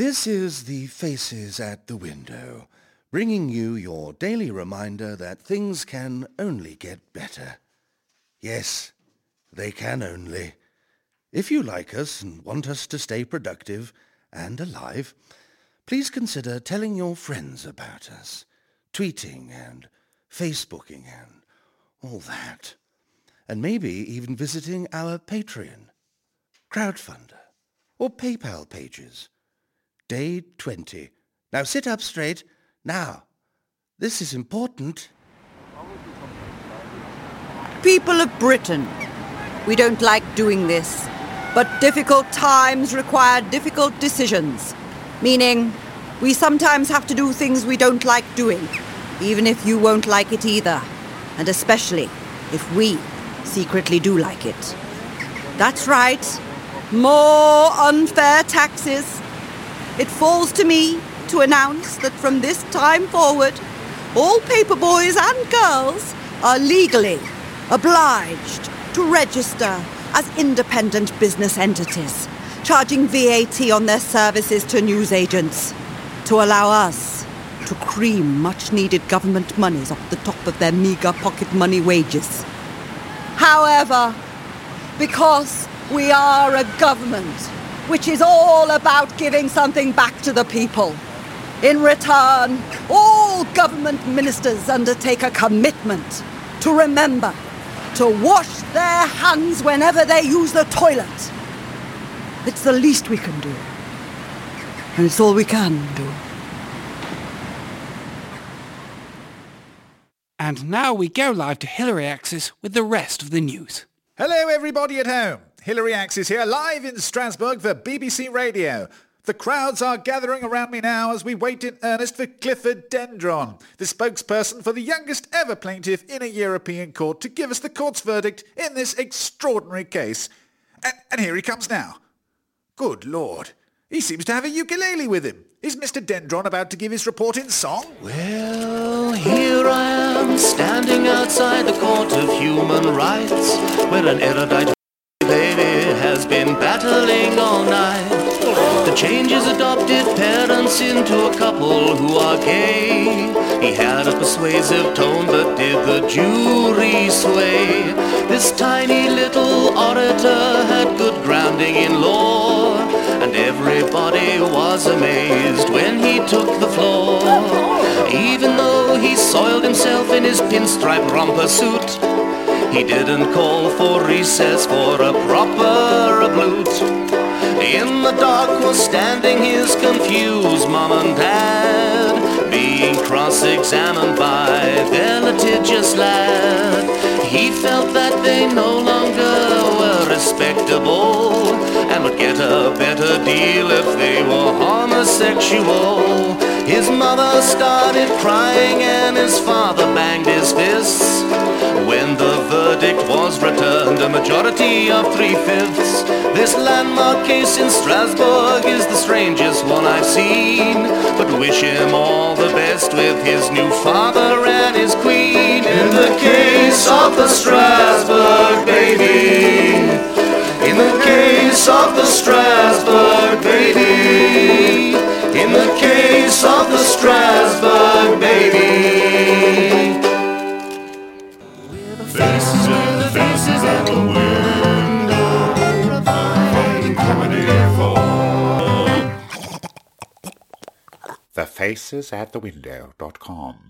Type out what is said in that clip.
This is the Faces at the Window, bringing you your daily reminder that things can only get better. Yes, they can only. If you like us and want us to stay productive and alive, please consider telling your friends about us, tweeting and Facebooking and all that. And maybe even visiting our Patreon, crowdfunder, or PayPal pages. Day 20. Now sit up straight. Now. This is important. People of Britain, we don't like doing this, but difficult times require difficult decisions. Meaning, we sometimes have to do things we don't like doing, even if you won't like it either. And especially if we secretly do like it. That's right. More unfair taxes. It falls to me to announce that from this time forward, all paper boys and girls are legally obliged to register as independent business entities, charging VAT on their services to newsagents to allow us to cream much needed government monies off the top of their meager pocket money wages. However, because we are a government which is all about giving something back to the people. In return, all government ministers undertake a commitment to remember to wash their hands whenever they use the toilet. It's the least we can do. And it's all we can do. And now we go live to Hillary Axis with the rest of the news. Hello everybody at home. Hillary Axis here, live in Strasbourg for BBC Radio. The crowds are gathering around me now as we wait in earnest for Clifford Dendron, the spokesperson for the youngest ever plaintiff in a European court to give us the court's verdict in this extraordinary case. And, and here he comes now. Good Lord. He seems to have a ukulele with him. Is Mr. Dendron about to give his report in song? Well, here I am, standing outside the court of human rights, where an erudite baby has been battling all night. The changes adopted parents into a couple who are gay. He had a persuasive tone, but did the jury sway? This tiny little everybody was amazed when he took the floor. Even though he soiled himself in his pinstripe romper suit, he didn't call for recess for a proper ablute. In the dark was standing his confused mom and dad, being cross-examined by their litigious lad. He felt that they no longer were respectable would get a better deal if they were homosexual. His mother started crying and his father banged his fists. When the verdict was returned, a majority of three-fifths. This landmark case in Strasbourg is the strangest one I've seen. But wish him all the best with his new father and his queen. In the case of the Strasbourg baby. The case of the Strasbourg baby. In the case of the Strasbourg baby. Faces the faces at the window, providing comedy for thefacesatthewindow.com